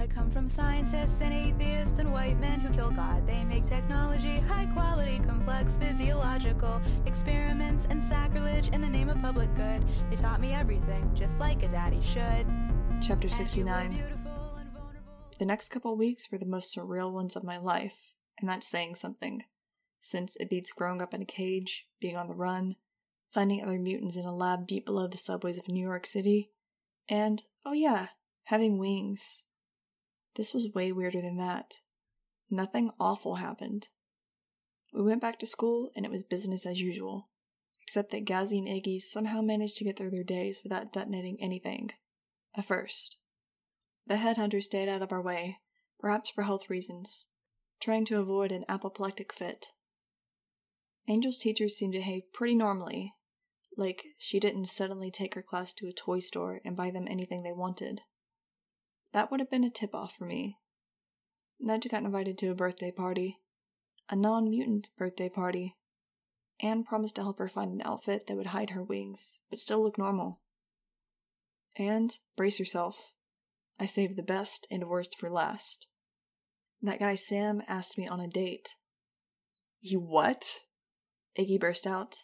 I come from scientists and atheists and white men who kill God. They make technology high quality, complex, physiological experiments and sacrilege in the name of public good. They taught me everything, just like a daddy should. Chapter And you were 69 beautiful and vulnerable. The next couple weeks were the most surreal ones of my life, and that's saying something, since it beats growing up in a cage, being on the run, finding other mutants in a lab deep below the subways of New York City, and, oh yeah, having wings. This was way weirder than that. Nothing awful happened. We went back to school, and it was business as usual, except that Gazzy and Iggy somehow managed to get through their days without detonating anything. At first. The headhunter stayed out of our way, perhaps for health reasons, trying to avoid an apoplectic fit. Angel's teachers seemed to behave pretty normally, like she didn't suddenly take her class to a toy store and buy them anything they wanted. That would have been a tip off for me. Nudge got invited to a birthday party, a non mutant birthday party. Anne promised to help her find an outfit that would hide her wings, but still look normal. And, brace yourself, I saved the best and worst for last. That guy Sam asked me on a date. You what? Iggy burst out.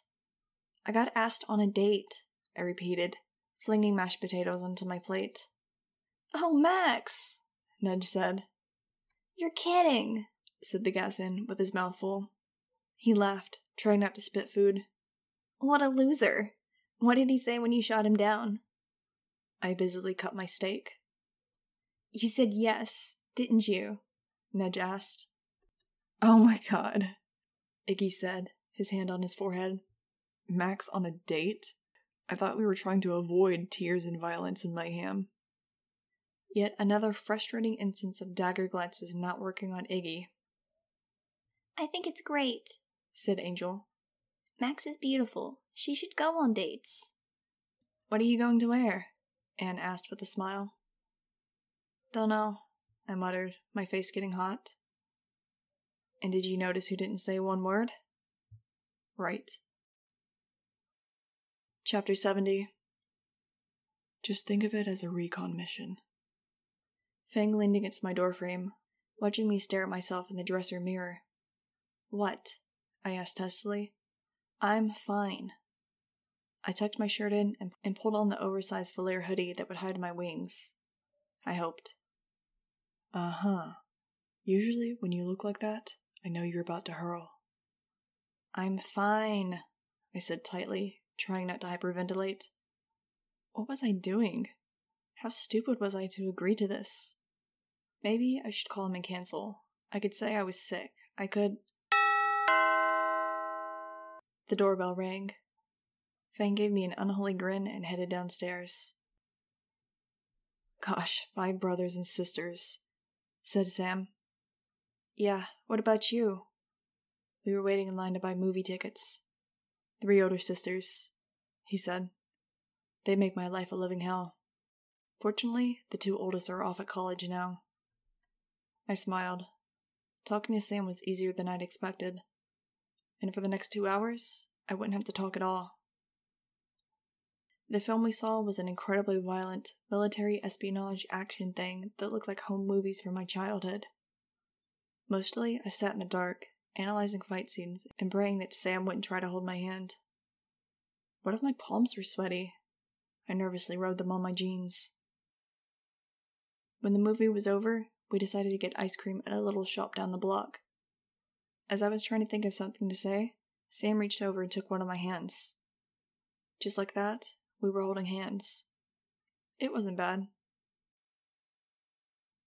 I got asked on a date, I repeated, flinging mashed potatoes onto my plate. Oh, Max, Nudge said. You're kidding, said the Gasman with his mouth full. He laughed, trying not to spit food. What a loser. What did he say when you shot him down? I busily cut my steak. You said yes, didn't you? Nudge asked. Oh my god, Iggy said, his hand on his forehead. Max on a date? I thought we were trying to avoid tears and violence and mayhem. Yet another frustrating instance of dagger glances not working on Iggy. I think it's great, said Angel. Max is beautiful. She should go on dates. What are you going to wear? Anne asked with a smile. Dunno, I muttered, my face getting hot. And did you notice who didn't say one word? Right. Chapter 70 Just think of it as a recon mission. Fang leaned against my doorframe, watching me stare at myself in the dresser mirror. What? I asked testily. I'm fine. I tucked my shirt in and, and pulled on the oversized velour hoodie that would hide my wings. I hoped. Uh huh. Usually, when you look like that, I know you're about to hurl. I'm fine, I said tightly, trying not to hyperventilate. What was I doing? How stupid was I to agree to this? Maybe I should call him and cancel. I could say I was sick. I could. The doorbell rang. Fang gave me an unholy grin and headed downstairs. Gosh, five brothers and sisters, said Sam. Yeah, what about you? We were waiting in line to buy movie tickets. Three older sisters, he said. They make my life a living hell. Fortunately, the two oldest are off at college now. I smiled. Talking to Sam was easier than I'd expected. And for the next two hours, I wouldn't have to talk at all. The film we saw was an incredibly violent military espionage action thing that looked like home movies from my childhood. Mostly, I sat in the dark, analyzing fight scenes and praying that Sam wouldn't try to hold my hand. What if my palms were sweaty? I nervously rubbed them on my jeans. When the movie was over, we decided to get ice cream at a little shop down the block. As I was trying to think of something to say, Sam reached over and took one of my hands. Just like that, we were holding hands. It wasn't bad.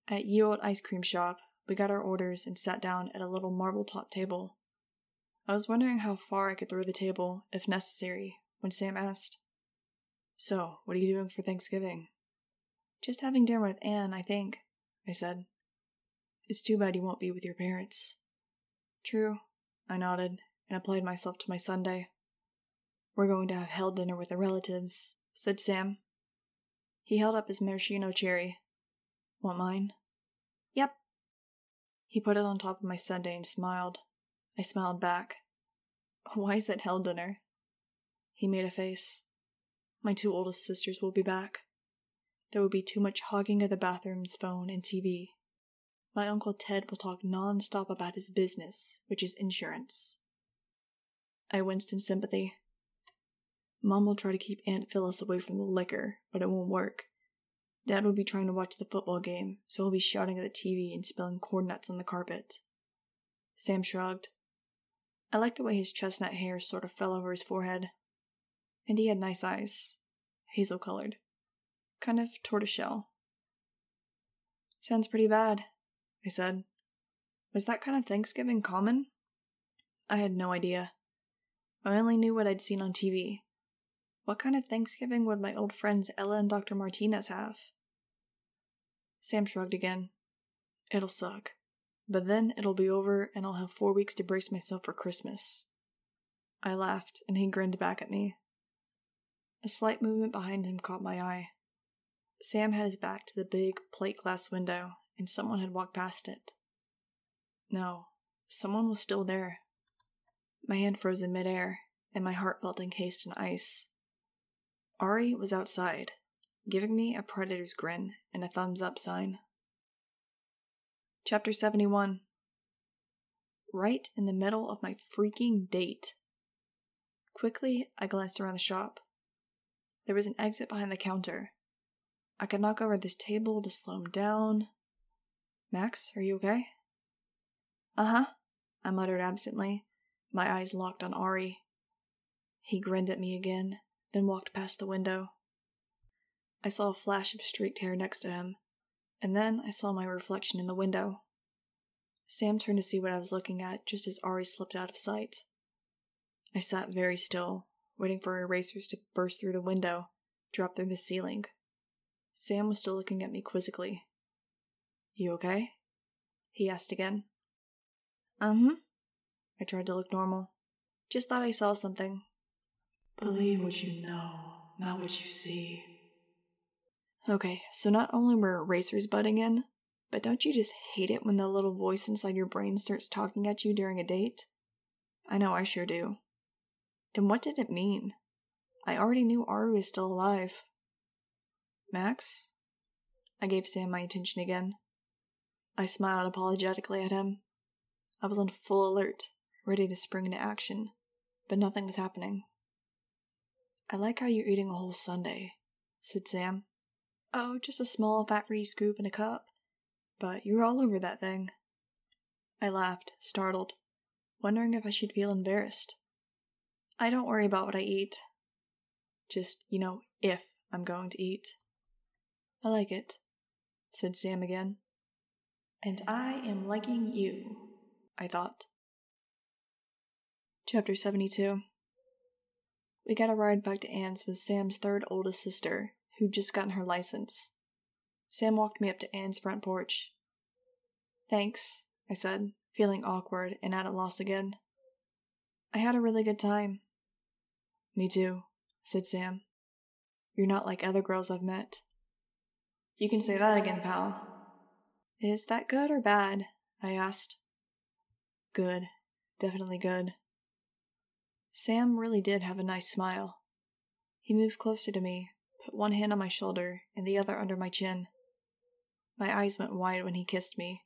At Ye Old Ice Cream Shop, we got our orders and sat down at a little marble top table. I was wondering how far I could throw the table, if necessary, when Sam asked, So, what are you doing for Thanksgiving? Just having dinner with Anne, I think, I said. It's too bad you won't be with your parents. True, I nodded and applied myself to my sundae. We're going to have hell dinner with the relatives, said Sam. He held up his maraschino cherry. Want mine? Yep. He put it on top of my sundae and smiled. I smiled back. Why is it hell dinner? He made a face. My two oldest sisters will be back. There will be too much hogging of the bathrooms, phone, and TV. My Uncle Ted will talk non stop about his business, which is insurance. I winced in sympathy. Mom will try to keep Aunt Phyllis away from the liquor, but it won't work. Dad will be trying to watch the football game, so he'll be shouting at the TV and spilling corn nuts on the carpet. Sam shrugged. I liked the way his chestnut hair sort of fell over his forehead. And he had nice eyes, hazel colored, kind of tortoiseshell. Sounds pretty bad, I said. Was that kind of Thanksgiving common? I had no idea. I only knew what I'd seen on TV. What kind of Thanksgiving would my old friends Ella and Dr. Martinez have? Sam shrugged again. It'll suck. But then it'll be over and I'll have four weeks to brace myself for Christmas. I laughed, and he grinned back at me. A slight movement behind him caught my eye. Sam had his back to the big plate glass window, and someone had walked past it. No, someone was still there. My hand froze in midair, and my heart felt encased in ice. Ari was outside, giving me a predator's grin and a thumbs up sign. Chapter 71 Right in the middle of my freaking date. Quickly, I glanced around the shop. There was an exit behind the counter. I could knock over this table to slow him down. Max, are you okay? Uh huh, I muttered absently, my eyes locked on Ari. He grinned at me again, then walked past the window. I saw a flash of streaked hair next to him, and then I saw my reflection in the window. Sam turned to see what I was looking at just as Ari slipped out of sight. I sat very still, waiting for erasers to burst through the window, drop through the ceiling. Sam was still looking at me quizzically. You okay? He asked again. Um, uh-huh. I tried to look normal. Just thought I saw something. Believe what you know, not what you see. Okay, so not only were erasers butting in, but don't you just hate it when the little voice inside your brain starts talking at you during a date? I know I sure do. And what did it mean? I already knew Ari was still alive. Max? I gave Sam my attention again. I smiled apologetically at him. I was on full alert, ready to spring into action, but nothing was happening. I like how you're eating a whole sundae, said Sam. Oh, just a small fat free scoop in a cup. But you're all over that thing. I laughed, startled, wondering if I should feel embarrassed. I don't worry about what I eat. Just, you know, if I'm going to eat. I like it, said Sam again. And I am liking you, I thought. Chapter 72 We got a ride back to Anne's with Sam's third oldest sister, who'd just gotten her license. Sam walked me up to Anne's front porch. Thanks, I said, feeling awkward and at a loss again. I had a really good time. Me too, said Sam. You're not like other girls I've met. You can say that again, pal. Is that good or bad? I asked. Good. Definitely good. Sam really did have a nice smile. He moved closer to me, put one hand on my shoulder and the other under my chin. My eyes went wide when he kissed me.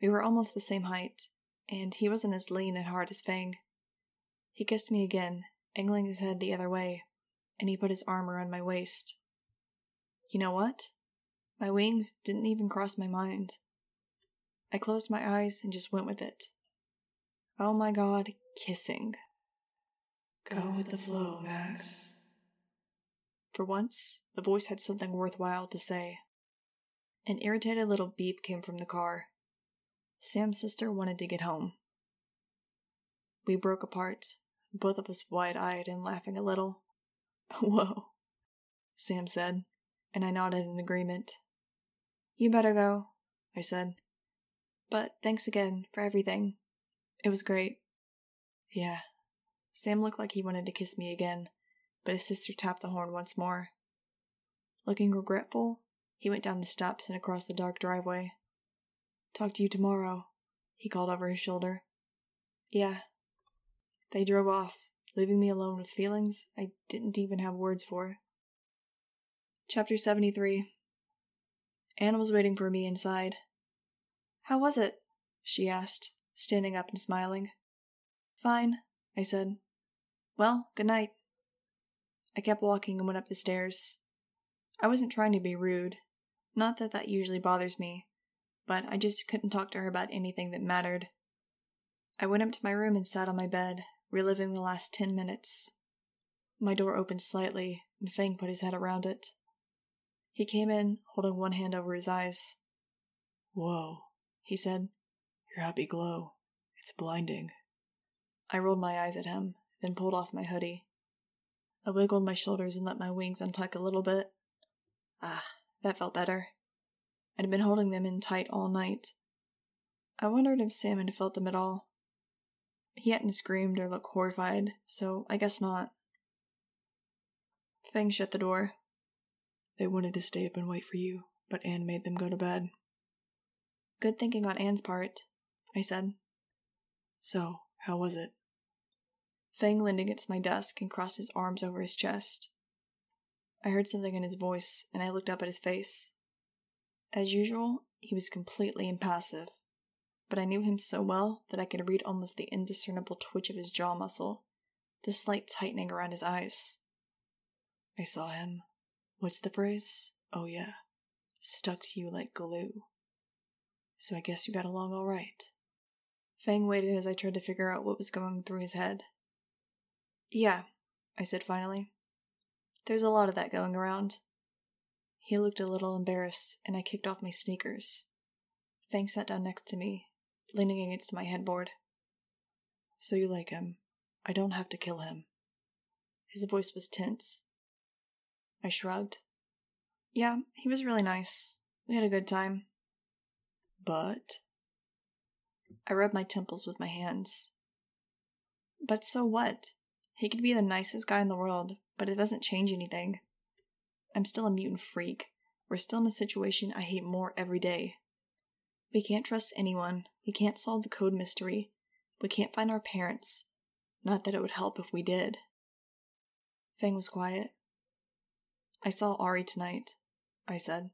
We were almost the same height, and he wasn't as lean and hard as Fang. He kissed me again, angling his head the other way, and he put his arm around my waist. You know what? My wings didn't even cross my mind. I closed my eyes and just went with it. Oh my god, kissing. Go with the flow, Max. For once, the voice had something worthwhile to say. An irritated little beep came from the car. Sam's sister wanted to get home. We broke apart, both of us wide eyed and laughing a little. Whoa, Sam said, and I nodded in agreement. You better go, I said. But thanks again for everything. It was great. Yeah. Sam looked like he wanted to kiss me again, but his sister tapped the horn once more. Looking regretful, he went down the steps and across the dark driveway. Talk to you tomorrow, he called over his shoulder. Yeah. They drove off, leaving me alone with feelings I didn't even have words for. Chapter 73 Anna was waiting for me inside. How was it? she asked, standing up and smiling. Fine, I said. Well, good night. I kept walking and went up the stairs. I wasn't trying to be rude. Not that that usually bothers me, but I just couldn't talk to her about anything that mattered. I went up to my room and sat on my bed, reliving the last ten minutes. My door opened slightly, and Fang put his head around it. He came in, holding one hand over his eyes. Whoa, he said. Your happy glow. It's blinding. I rolled my eyes at him, then pulled off my hoodie. I wiggled my shoulders and let my wings untuck a little bit. Ah, that felt better. I'd been holding them in tight all night. I wondered if Sam had felt them at all. He hadn't screamed or looked horrified, so I guess not. Fang shut the door. They wanted to stay up and wait for you, but Anne made them go to bed. Good thinking on Anne's part, I said. So, how was it? Fang leaned against my desk and crossed his arms over his chest. I heard something in his voice, and I looked up at his face. As usual, he was completely impassive, but I knew him so well that I could read almost the indiscernible twitch of his jaw muscle, the slight tightening around his eyes. I saw him. What's the phrase? Oh, yeah. Stuck to you like glue. So I guess you got along all right. Fang waited as I tried to figure out what was going through his head. Yeah, I said finally. There's a lot of that going around. He looked a little embarrassed, and I kicked off my sneakers. Fang sat down next to me, leaning against my headboard. So you like him. I don't have to kill him. His voice was tense. I shrugged. Yeah, he was really nice. We had a good time. But. I rubbed my temples with my hands. But so what? He could be the nicest guy in the world, but it doesn't change anything. I'm still a mutant freak. We're still in a situation I hate more every day. We can't trust anyone. We can't solve the code mystery. We can't find our parents. Not that it would help if we did. Fang was quiet. I saw Ari tonight, I said,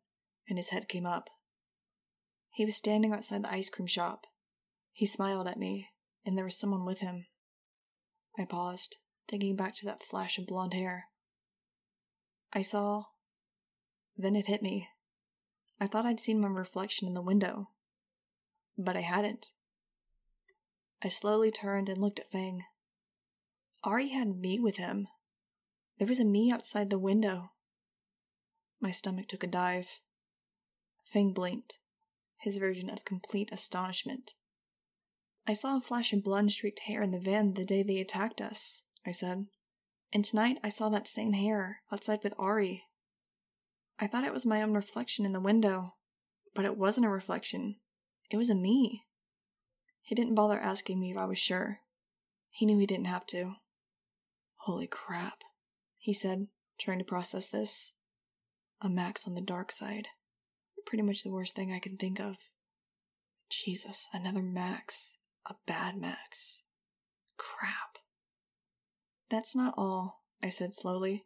and his head came up. He was standing outside the ice cream shop. He smiled at me, and there was someone with him. I paused, thinking back to that flash of blonde hair. I saw. Then it hit me. I thought I'd seen my reflection in the window, but I hadn't. I slowly turned and looked at Fang. Ari had me with him. There was a me outside the window. My stomach took a dive. Fang blinked, his version of complete astonishment. I saw a flash of blonde streaked hair in the van the day they attacked us, I said. And tonight I saw that same hair outside with Ari. I thought it was my own reflection in the window, but it wasn't a reflection. It was a me. He didn't bother asking me if I was sure. He knew he didn't have to. Holy crap, he said, trying to process this. A Max on the dark side. Pretty much the worst thing I can think of. Jesus, another Max. A bad Max. Crap. That's not all, I said slowly.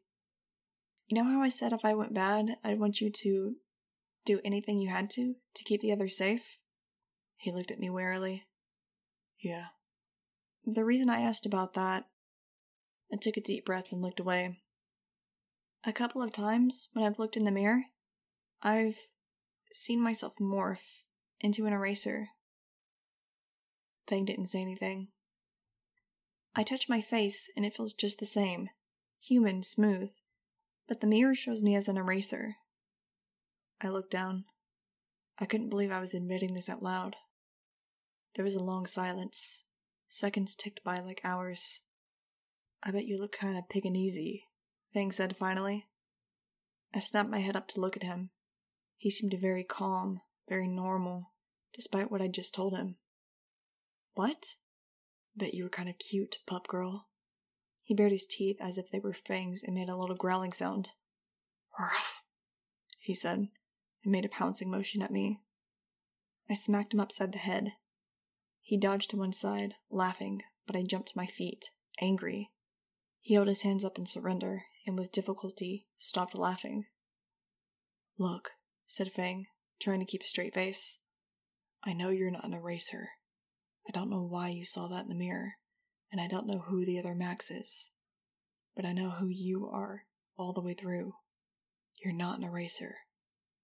You know how I said if I went bad, I'd want you to do anything you had to to keep the others safe? He looked at me warily. Yeah. The reason I asked about that, I took a deep breath and looked away. A couple of times when I've looked in the mirror, I've seen myself morph into an eraser. Fang didn't say anything. I touch my face and it feels just the same human, smooth. But the mirror shows me as an eraser. I looked down. I couldn't believe I was admitting this out loud. There was a long silence. Seconds ticked by like hours. I bet you look kind of pig and easy, Fang said finally. I snapped my head up to look at him. He seemed very calm, very normal, despite what I'd just told him. What? Bet you were kind of cute, pup girl. He bared his teeth as if they were fangs and made a little growling sound. Ruff, he said, and made a pouncing motion at me. I smacked him upside the head. He dodged to one side, laughing, but I jumped to my feet, angry. He held his hands up in surrender, and with difficulty stopped laughing. Look, said Fang, trying to keep a straight face. I know you're not an eraser. I don't know why you saw that in the mirror, and I don't know who the other Max is. But I know who you are all the way through. You're not an eraser.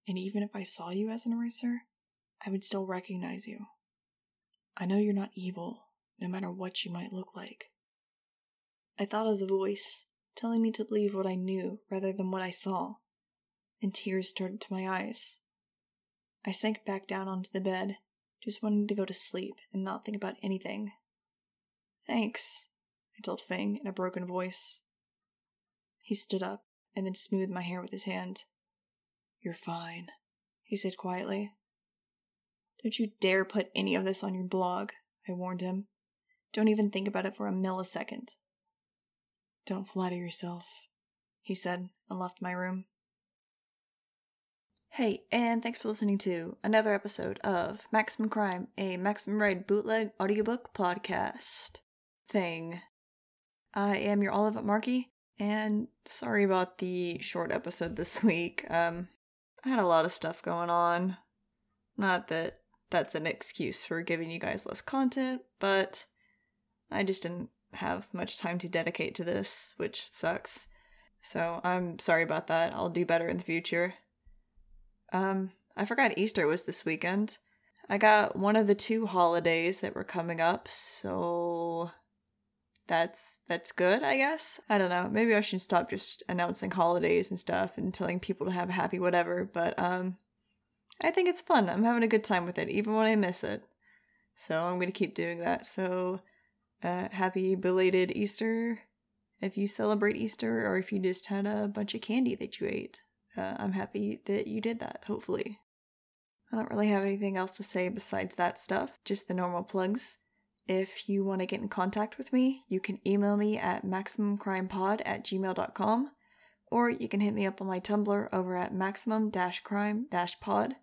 And even if I saw you as an eraser, I would still recognize you. I know you're not evil, no matter what you might look like. I thought of the voice, telling me to believe what I knew rather than what I saw, and tears started to my eyes. I sank back down onto the bed, just wanting to go to sleep and not think about anything. Thanks, I told Fang in a broken voice. He stood up and then smoothed my hair with his hand. You're fine, he said quietly. Don't you dare put any of this on your blog, I warned him. Don't even think about it for a millisecond. Don't flatter yourself, he said and left my room. Hey, and thanks for listening to another episode of Maximum Crime, a Maximum Ride bootleg audiobook podcast thing. I am your Olive Markey, and sorry about the short episode this week. Um, I had a lot of stuff going on. Not that that's an excuse for giving you guys less content, but I just didn't have much time to dedicate to this, which sucks. So I'm sorry about that. I'll do better in the future. Um, I forgot Easter was this weekend. I got one of the two holidays that were coming up, so that's that's good, I guess. I don't know. Maybe I should stop just announcing holidays and stuff and telling people to have a happy whatever, but um I think it's fun. I'm having a good time with it even when I miss it. So I'm going to keep doing that. So uh happy belated Easter if you celebrate Easter or if you just had a bunch of candy that you ate. Uh, I'm happy that you did that, hopefully. I don't really have anything else to say besides that stuff, just the normal plugs. If you want to get in contact with me, you can email me at maximumcrimepod at gmail.com, or you can hit me up on my Tumblr over at maximum crime pod,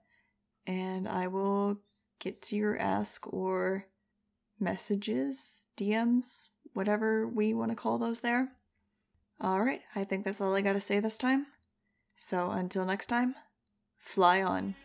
and I will get to your ask or messages, DMs, whatever we want to call those there. Alright, I think that's all I gotta say this time. So until next time, fly on.